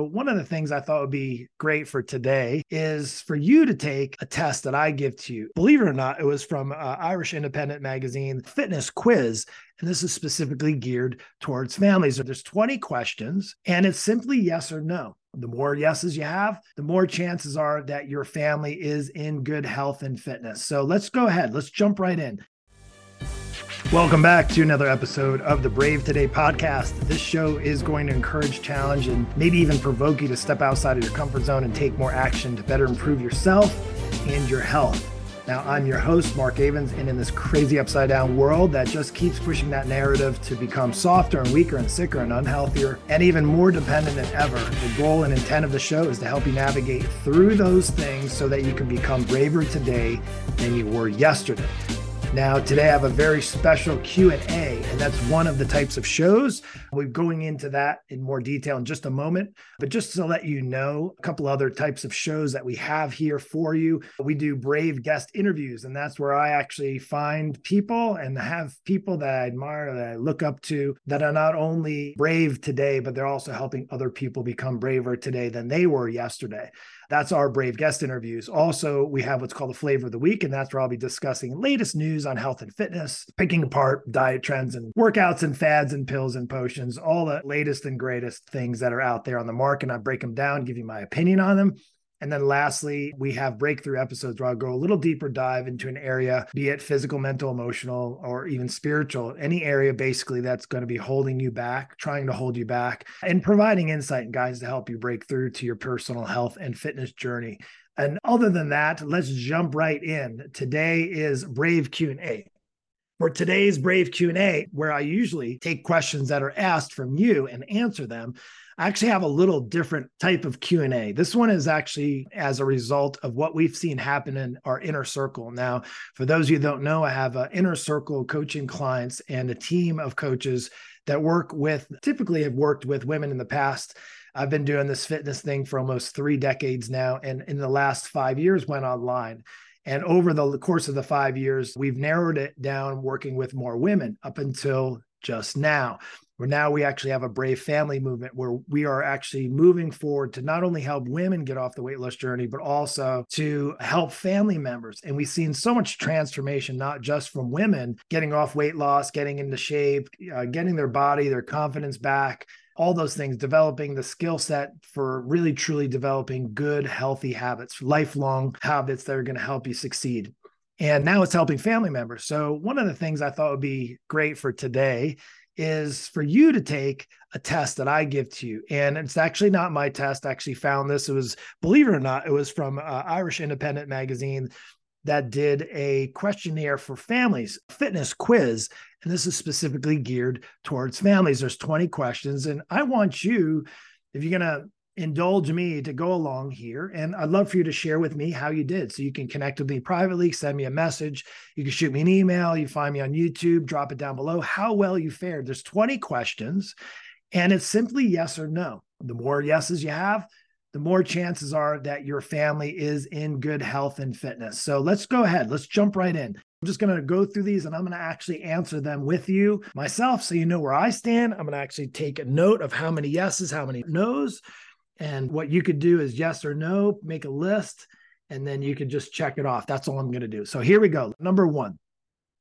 But one of the things I thought would be great for today is for you to take a test that I give to you. Believe it or not, it was from uh, Irish Independent Magazine Fitness Quiz. And this is specifically geared towards families. There's 20 questions, and it's simply yes or no. The more yeses you have, the more chances are that your family is in good health and fitness. So let's go ahead. Let's jump right in. Welcome back to another episode of the Brave Today podcast. This show is going to encourage, challenge, and maybe even provoke you to step outside of your comfort zone and take more action to better improve yourself and your health. Now, I'm your host, Mark Avens, and in this crazy upside down world that just keeps pushing that narrative to become softer and weaker and sicker and unhealthier and even more dependent than ever, the goal and intent of the show is to help you navigate through those things so that you can become braver today than you were yesterday. Now, today I have a very special Q&A, and that's one of the types of shows. We're going into that in more detail in just a moment, but just to let you know, a couple other types of shows that we have here for you. We do brave guest interviews, and that's where I actually find people and have people that I admire, that I look up to, that are not only brave today, but they're also helping other people become braver today than they were yesterday. That's our Brave guest interviews. Also, we have what's called the flavor of the week, and that's where I'll be discussing latest news on health and fitness, picking apart diet trends and workouts and fads and pills and potions, all the latest and greatest things that are out there on the market. I break them down, give you my opinion on them. And then lastly, we have breakthrough episodes where I'll go a little deeper dive into an area, be it physical, mental, emotional, or even spiritual, any area basically that's going to be holding you back, trying to hold you back, and providing insight and guides to help you break through to your personal health and fitness journey. And other than that, let's jump right in. Today is Brave Q&A. For today's Brave Q&A, where I usually take questions that are asked from you and answer them, I actually have a little different type of Q&A. This one is actually as a result of what we've seen happen in our inner circle. Now, for those of you don't know, I have an inner circle coaching clients and a team of coaches that work with typically have worked with women in the past. I've been doing this fitness thing for almost 3 decades now and in the last 5 years went online. And over the course of the 5 years, we've narrowed it down working with more women up until just now where now we actually have a brave family movement where we are actually moving forward to not only help women get off the weight loss journey, but also to help family members. And we've seen so much transformation, not just from women getting off weight loss, getting into shape, uh, getting their body, their confidence back, all those things, developing the skill set for really truly developing good, healthy habits, lifelong habits that are going to help you succeed. And now it's helping family members. So, one of the things I thought would be great for today is for you to take a test that I give to you. And it's actually not my test. I actually found this. It was, believe it or not, it was from uh, Irish Independent Magazine that did a questionnaire for families, fitness quiz. And this is specifically geared towards families. There's 20 questions. And I want you, if you're going to indulge me to go along here. And I'd love for you to share with me how you did. So you can connect with me privately, send me a message. You can shoot me an email. You find me on YouTube, drop it down below how well you fared. There's 20 questions, and it's simply yes or no. The more yeses you have, the more chances are that your family is in good health and fitness. So let's go ahead. Let's jump right in. I'm just going to go through these and I'm going to actually answer them with you myself so you know where I stand. I'm going to actually take a note of how many yeses, how many no's, and what you could do is yes or no, make a list, and then you can just check it off. That's all I'm going to do. So here we go. Number one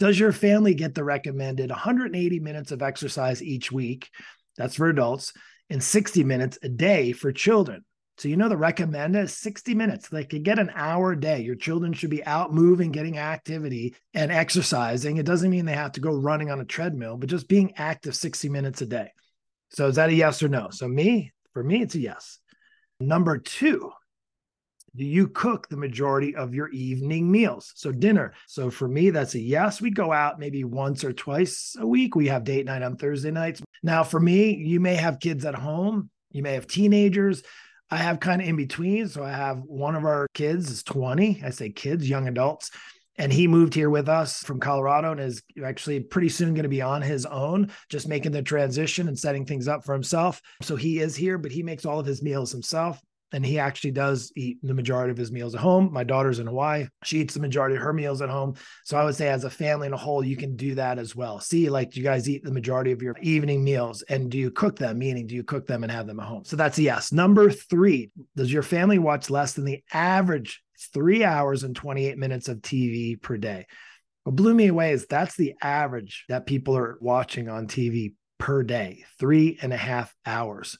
Does your family get the recommended 180 minutes of exercise each week? That's for adults, and 60 minutes a day for children. So, you know, the recommended is 60 minutes. They could get an hour a day. Your children should be out moving, getting activity and exercising. It doesn't mean they have to go running on a treadmill, but just being active 60 minutes a day. So, is that a yes or no? So, me, for me, it's a yes. Number two, do you cook the majority of your evening meals? So dinner. So for me, that's a yes. We go out maybe once or twice a week. We have date night on Thursday nights. Now, for me, you may have kids at home. You may have teenagers. I have kind of in between. So I have one of our kids is 20. I say kids, young adults. And he moved here with us from Colorado and is actually pretty soon going to be on his own, just making the transition and setting things up for himself. So he is here, but he makes all of his meals himself. And he actually does eat the majority of his meals at home. My daughter's in Hawaii. She eats the majority of her meals at home. So I would say, as a family in a whole, you can do that as well. See, like, do you guys eat the majority of your evening meals and do you cook them? Meaning, do you cook them and have them at home? So that's a yes. Number three, does your family watch less than the average three hours and 28 minutes of TV per day? What blew me away is that's the average that people are watching on TV per day, three and a half hours.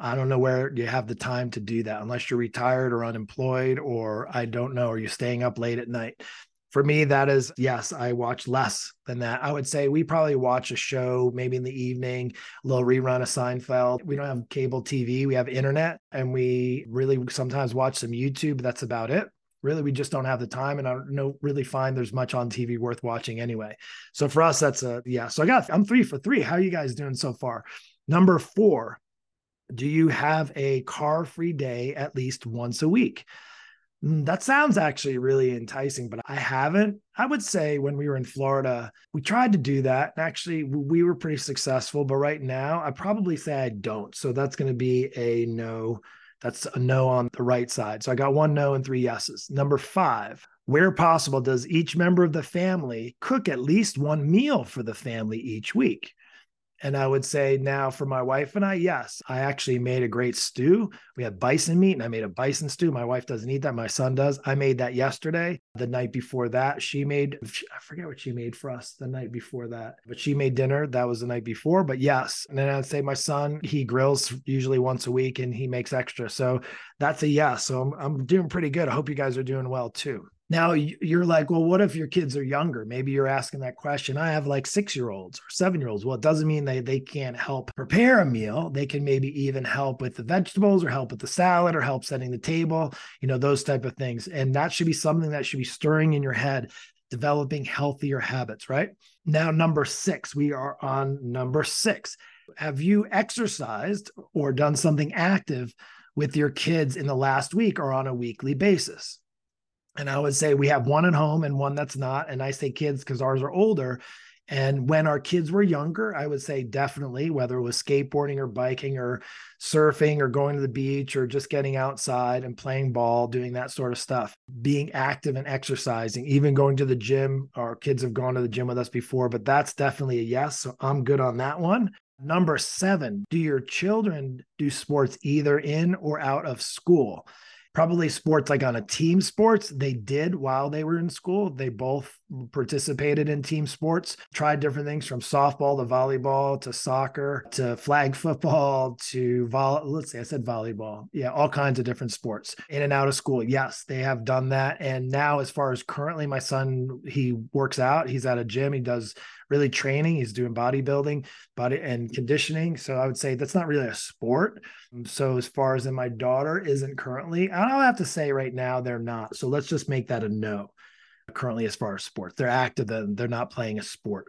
I don't know where you have the time to do that unless you're retired or unemployed, or I don't know, are you staying up late at night? For me, that is yes, I watch less than that. I would say we probably watch a show maybe in the evening, a little rerun of Seinfeld. We don't have cable TV, we have internet, and we really sometimes watch some YouTube. That's about it really we just don't have the time and i don't know really find there's much on tv worth watching anyway so for us that's a yeah so i got i'm three for three how are you guys doing so far number four do you have a car free day at least once a week? Mm, that sounds actually really enticing, but I haven't. I would say when we were in Florida, we tried to do that. And actually, we were pretty successful. But right now, I probably say I don't. So that's going to be a no. That's a no on the right side. So I got one no and three yeses. Number five, where possible, does each member of the family cook at least one meal for the family each week? And I would say now for my wife and I, yes, I actually made a great stew. We had bison meat and I made a bison stew. My wife doesn't eat that. My son does. I made that yesterday. The night before that, she made, I forget what she made for us the night before that, but she made dinner. That was the night before. But yes. And then I'd say my son, he grills usually once a week and he makes extra. So that's a yes. So I'm, I'm doing pretty good. I hope you guys are doing well too. Now you're like, well, what if your kids are younger? Maybe you're asking that question. I have like six year olds or seven year olds. Well, it doesn't mean they, they can't help prepare a meal. They can maybe even help with the vegetables or help with the salad or help setting the table, you know, those type of things. And that should be something that should be stirring in your head, developing healthier habits, right? Now, number six, we are on number six. Have you exercised or done something active with your kids in the last week or on a weekly basis? And I would say we have one at home and one that's not. And I say kids because ours are older. And when our kids were younger, I would say definitely, whether it was skateboarding or biking or surfing or going to the beach or just getting outside and playing ball, doing that sort of stuff, being active and exercising, even going to the gym. Our kids have gone to the gym with us before, but that's definitely a yes. So I'm good on that one. Number seven, do your children do sports either in or out of school? Probably sports like on a team sports they did while they were in school. They both participated in team sports tried different things from softball to volleyball to soccer to flag football to vol let's say i said volleyball yeah all kinds of different sports in and out of school yes they have done that and now as far as currently my son he works out he's at a gym he does really training. He's doing bodybuilding, body and conditioning. So I would say that's not really a sport. Mm. So as far as in my daughter isn't currently, I don't have to say right now they're not. So let's just make that a no. Currently, as far as sports, they're active. They're not playing a sport.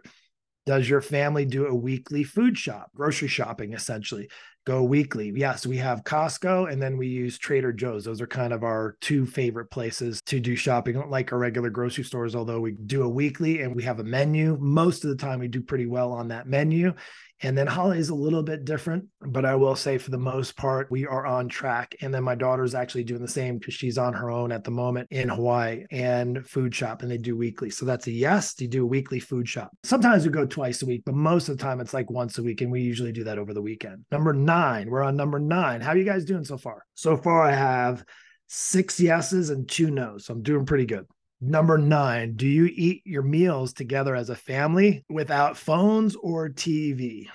Does your family do a weekly food shop, grocery shopping essentially? Go weekly. Yes, we have Costco and then we use Trader Joe's. Those are kind of our two favorite places to do shopping, like our regular grocery stores, although we do a weekly and we have a menu. Most of the time, we do pretty well on that menu. And then Holly is a little bit different, but I will say for the most part, we are on track. And then my daughter is actually doing the same because she's on her own at the moment in Hawaii and food shop, and they do weekly. So that's a yes to do weekly food shop. Sometimes we go twice a week, but most of the time it's like once a week. And we usually do that over the weekend. Number nine, we're on number nine. How are you guys doing so far? So far, I have six yeses and two nos. So I'm doing pretty good. Number nine, do you eat your meals together as a family without phones or TV?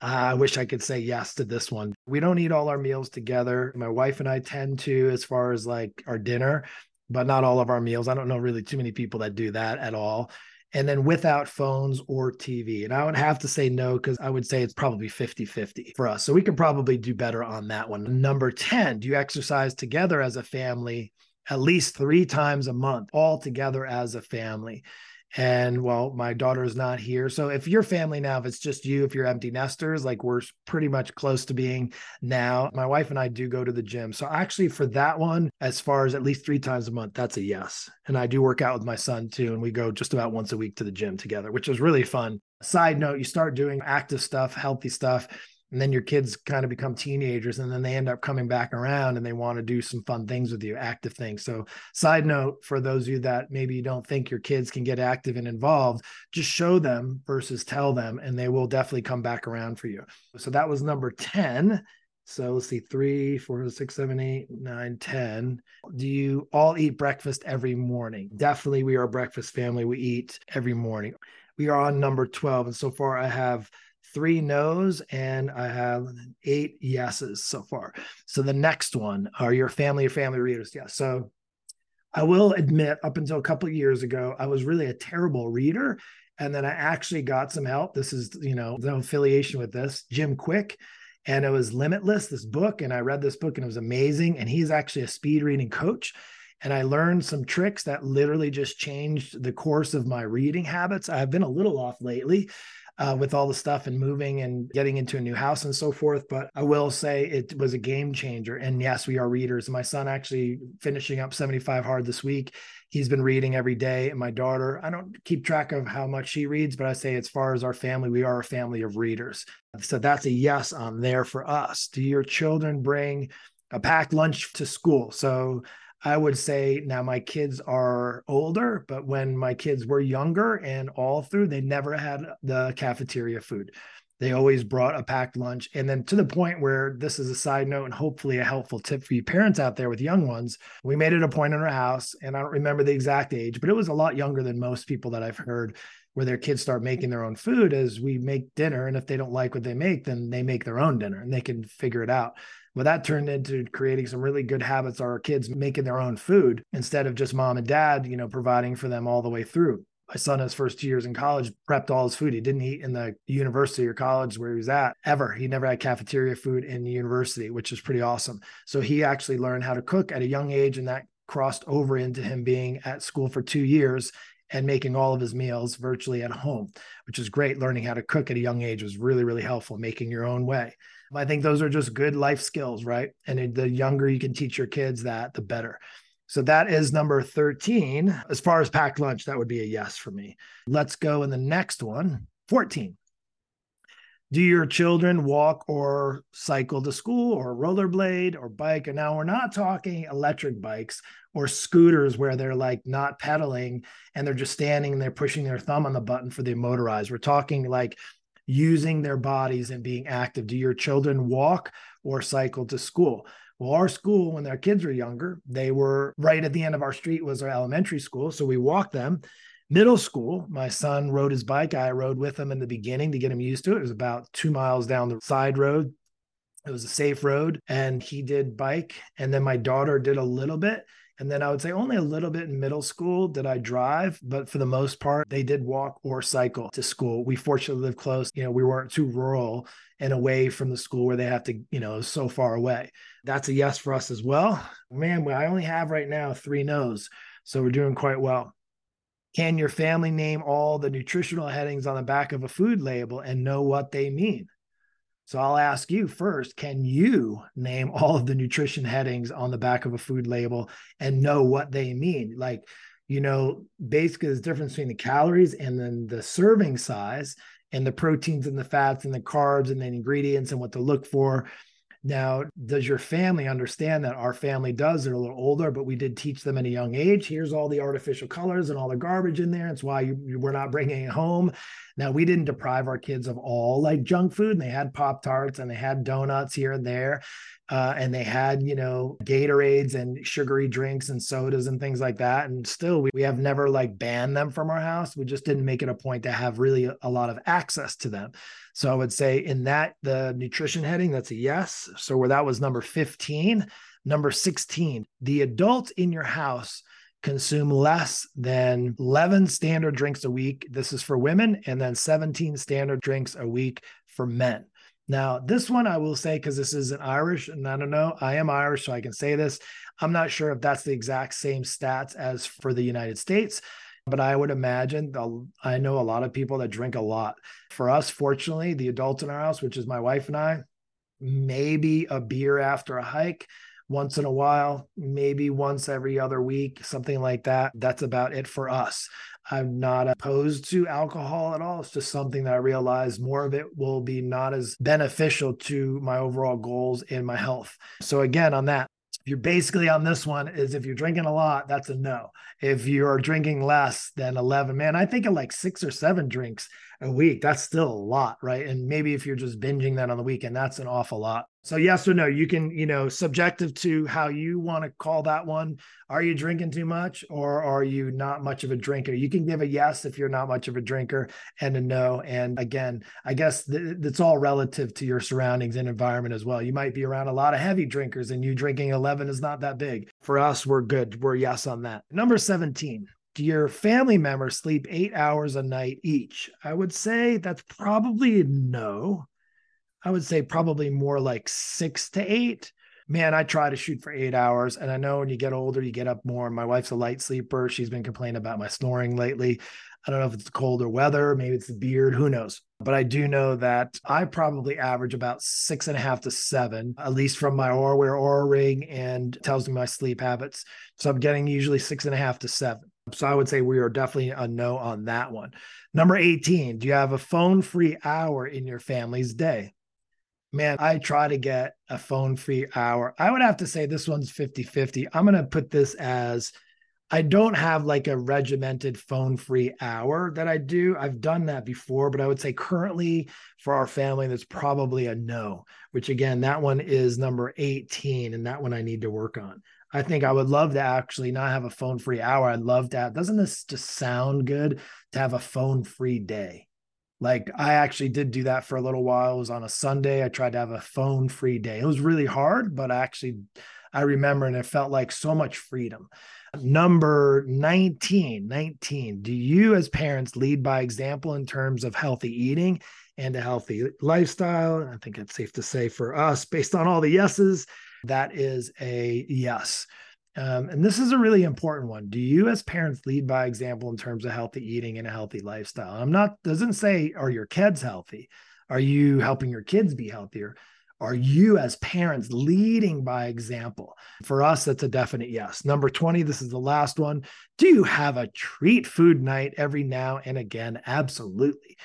I wish I could say yes to this one. We don't eat all our meals together. My wife and I tend to, as far as like our dinner, but not all of our meals. I don't know really too many people that do that at all. And then without phones or TV. And I would have to say no, because I would say it's probably 50 50 for us. So we could probably do better on that one. Number 10, do you exercise together as a family at least three times a month all together as a family. And well my daughter is not here. So if your family now if it's just you if you're empty nesters like we're pretty much close to being now. My wife and i do go to the gym. So actually for that one as far as at least three times a month that's a yes. And i do work out with my son too and we go just about once a week to the gym together which is really fun. Side note you start doing active stuff healthy stuff and then your kids kind of become teenagers and then they end up coming back around and they want to do some fun things with you active things so side note for those of you that maybe you don't think your kids can get active and involved just show them versus tell them and they will definitely come back around for you so that was number 10 so let's see, three, four, six, seven, eight, nine, ten. Do you all eat breakfast every morning? Definitely, we are a breakfast family. We eat every morning. We are on number 12. And so far, I have three no's and I have eight yeses so far. So the next one are your family or family readers. Yeah. So I will admit, up until a couple years ago, I was really a terrible reader. And then I actually got some help. This is, you know, no affiliation with this. Jim Kwik. and it was Limitless, this book. And I read this book and it was amazing. And he's actually a speed reading coach. And I learned some tricks that literally just changed the course of my reading habits. I've been a little off lately. Uh, with all the stuff and moving and getting into a new house and so forth. But I will say it was a game changer. And yes, we are readers. My son actually finishing up 75 hard this week he's been reading every day. And my daughter, I don't keep track of how much she reads, but I say as far as our family, we are a family of readers. So that's a yes on there for us. Do your children bring a packed lunch to school? So I would say now my kids are older, but when my kids were younger and all through, they never had the cafeteria food. They always brought a packed lunch. And then to the point where this is a side note and hopefully a helpful tip for you parents out there with young ones, we made it a point in our house. And I don't remember the exact age, but it was a lot younger than most people that I've heard where their kids start making their own food as we make dinner. And if they don't like what they make, then they make their own dinner and they can figure it out. Well, that turned into creating some really good habits. Our kids making their own food instead of just mom and dad, you know, providing for them all the way through. My son his first two years in college prepped all his food. He didn't eat in the university or college where he was at ever. He never had cafeteria food in the university which is pretty awesome. So he actually learned how to cook at a young age and that crossed over into him being at school for two years and making all of his meals virtually at home which is great. Learning how to cook at a young age was really really helpful making your own way i think those are just good life skills right and the younger you can teach your kids that the better so that is number 13. As far as packed lunch, that would be a yes for me. Let's go in the next one 14. Do your children walk or cycle to school or rollerblade or bike? And now we're not talking electric bikes or scooters where they're like not pedaling and they're just standing and they're pushing their thumb on the button for the motorized. We're talking like using their bodies and being active. Do your children walk or cycle to school? Well, our school, when their kids were younger, they were right at the end of our street was our elementary school. So we walked them. Middle school, my son rode his bike. I rode with him in the beginning to get him used to it. It was about two miles down the side road. It was a safe road, and he did bike. And then my daughter did a little bit. And then I would say only a little bit in middle school did I drive, but for the most part, they did walk or cycle to school. We fortunately lived close. You know, we weren't too rural and away from the school where they have to, you know, so far away. That's a yes for us as well. Man, I only have right now three no's. So we're doing quite well. Can your family name all the nutritional headings on the back of a food label and know what they mean? So I'll ask you first can you name all of the nutrition headings on the back of a food label and know what they mean? Like, you know, basically, the difference between the calories and then the serving size and the proteins and the fats and the carbs and the ingredients and what to look for. Now, does your family understand that our family does? They're a little older, but we did teach them at a young age. Here's all the artificial colors and all the garbage in there. It's why you, you, we're not bringing it home. Now, we didn't deprive our kids of all like junk food, and they had Pop Tarts and they had donuts here and there uh, and they had you know gatorades and sugary drinks and sodas and things like that. And still we, we have never like banned them from our house. We just didn't make it a point to have really a, lot of access to them. So i would say in that the nutrition heading that's a yes. So where that was number 15 number 16 the adult in your house consume less than 11 standard drinks a week. This is for women and then 17 standard drinks a week for men now, this one I will say because this is an Irish, and I don't know, I am Irish, so I can say this. I'm not sure if that's the exact same stats as for the United States, but I would imagine I know a lot of people that drink a lot. For us, fortunately, the adults in our house, which is my wife and I, maybe a beer after a hike. Once in a while, maybe once every other week, something like that. That's about it for us. I'm not opposed to alcohol at all. It's just something that I realize more of it will be not as beneficial to my overall goals and my health. So, again, on that, you're basically on this one is if you're drinking a lot, that's a no. If you're drinking less than 11, man, I think of like six or seven drinks a week. That's still a lot, right? And maybe if you're just binging that on the weekend, that's an awful lot. So yes or no, you can, you know, subjective to how you want to call that one. Are you drinking too much or are you not much of a drinker? You can give a yes if you're not much of a drinker and a no. And again, I guess th- it's all relative to your surroundings and environment as well. You might be around a lot of heavy drinkers and you drinking 11 is not that big. For us, we're good. We're yes on that. Number 17, do your family members sleep eight hours a night each? I would say that's probably no. I would say probably more like six to eight. Man, I try to shoot for eight hours. And I know when you get older, you get up more. My wife's a light sleeper. She's been complaining about my snoring lately. I don't know if it's the cold or weather, maybe it's the beard, who knows. But I do know that I probably average about six and a half to seven, at least from my Oura Wear Oura ring and tells me my sleep habits. So I'm getting usually six and a half to seven. So I would say we are definitely a no on that one. Number 18, do you have a phone free hour in your family's day? Man, I try to get a phone free hour. I would have to say this one's 50 50. I'm going to put this as I don't have like a regimented phone free hour that I do. I've done that before, but I would say currently for our family, that's probably a no, which again, that one is number 18, and that one I need to work on. I think I would love to actually not have a phone free hour. I'd love to have, doesn't this just sound good to have a phone free day? Like I actually did do that for a little while. It was on a Sunday. I tried to have a phone free day. It was really hard, but I actually I remember and it felt like so much freedom. Number 19, 19. Do you as parents lead by example in terms of healthy eating and a healthy lifestyle? And I think it's safe to say for us, based on all the yeses, that is a yes. Um, and this is a really important one. Do you, as parents, lead by example in terms of healthy eating and a healthy lifestyle? I'm not doesn't say are your kids healthy. Are you helping your kids be healthier? Are you, as parents, leading by example? For us, that's a definite yes. Number 20, this is the last one. Do you have a treat food night every now and again? Absolutely.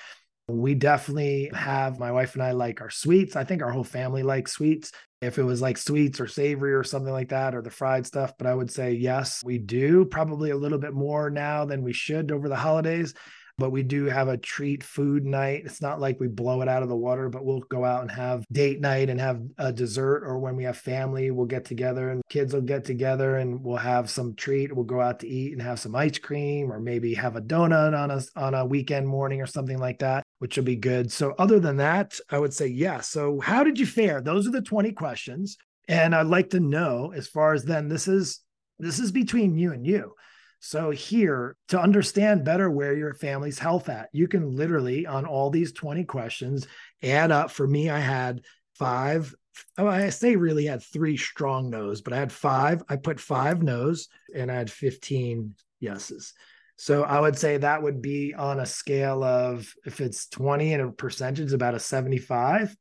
We definitely have, my wife and I like our sweets. I think our whole family likes sweets. If it was like sweets or savory or something like that, or the fried stuff, but I would say yes, we do. Probably a little bit more now than we should over the holidays but we do have a treat food night. It's not like we blow it out of the water, but we'll go out and have date night and have a dessert. Or when we have family, we'll get together and kids will get together and we'll have some treat. We'll go out to eat and have some ice cream or maybe have a donut on a, on a weekend morning or something like that, which will be good. So, other than that, I would say yes. Yeah. So, how did you fare? Those are the 20 questions. And I'd like to know as far as then this is this is between you and you so here to understand better where your family's health at, you can literally on all these 20 questions add up. For me, I had five. Oh, I say really had three strong no's, but I had five. I put five no's and I had 15 yeses. So I would say that would be on a scale of if it's 20 and a percentage, about a 75.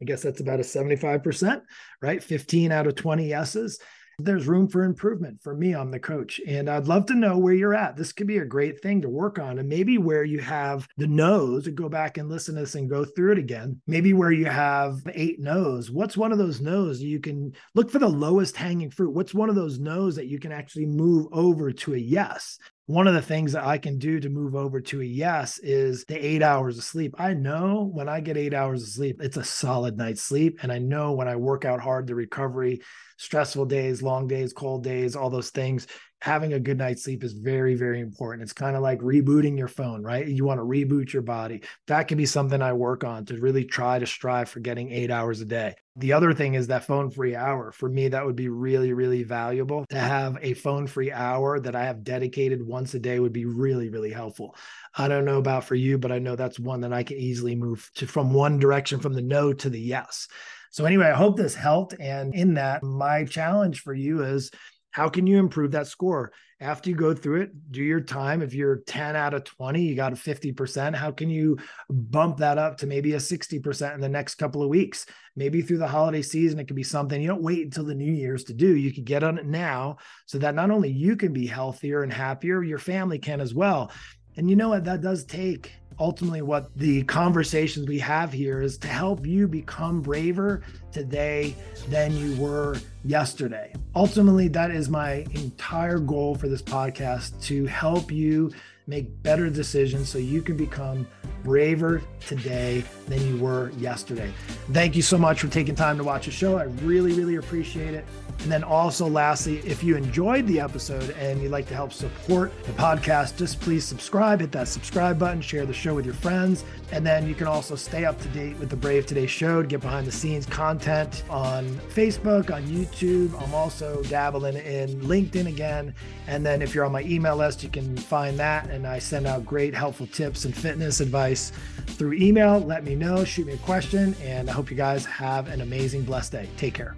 I guess that's about a 75%, right? 15 out of 20 yeses there's room for improvement for me. I'm the coach, and I'd love to know where you're at. This could be a great thing to work on, and maybe where you have the no's, go back and listen to this and go through it again. Maybe where you have eight no's. What's one of those no's you can look for the lowest hanging fruit? What's one of those no's that you can actually move over to a yes? One of the things that I can do to move over to a yes is the eight hours of sleep. I know when I get eight hours of sleep, it's a solid night's sleep. And I know when I work out hard, the recovery, stressful days, long days, cold days, all those things, having a good night's sleep is very, very important. It's kind of like rebooting your phone, right? You want to reboot your body. That can be something I work on to really try to strive for getting eight hours a day. The other thing is that phone free hour. For me, that would be really, really valuable to have a phone free hour that I have dedicated once a day would be really, really helpful. I don't know about for you, but I know that's one that I can easily move to from one direction from the no to the yes. So, anyway, I hope this helped. And in that, my challenge for you is how can you improve that score? After you go through it, do your time. If you're 10 out of 20, you got a 50%. How can you bump that up to maybe a 60% in the next couple of weeks? Maybe through the holiday season, it could be something you don't wait until the New Year's to do. You could get on it now so that not only you can be healthier and happier, your family can as well. And you know what? That does take ultimately what the conversations we have here is to help you become braver today than you were yesterday. Ultimately, that is my entire goal for this podcast to help you make better decisions so you can become braver today than you were yesterday. Thank you so much for taking time to watch the show. I really, really appreciate it. And then also, lastly, if you enjoyed the episode and you'd like to help support the podcast, just please subscribe, hit that subscribe button, share the show with your friends. And then you can also stay up to date with the Brave Today show get behind the scenes content on Facebook, on YouTube. I'm also dabbling in LinkedIn again. And then if you're on my email list, you can find that. And I send out great, helpful tips and fitness advice through email. Let me know, shoot me a question. And I hope you guys have an amazing, blessed day. Take care.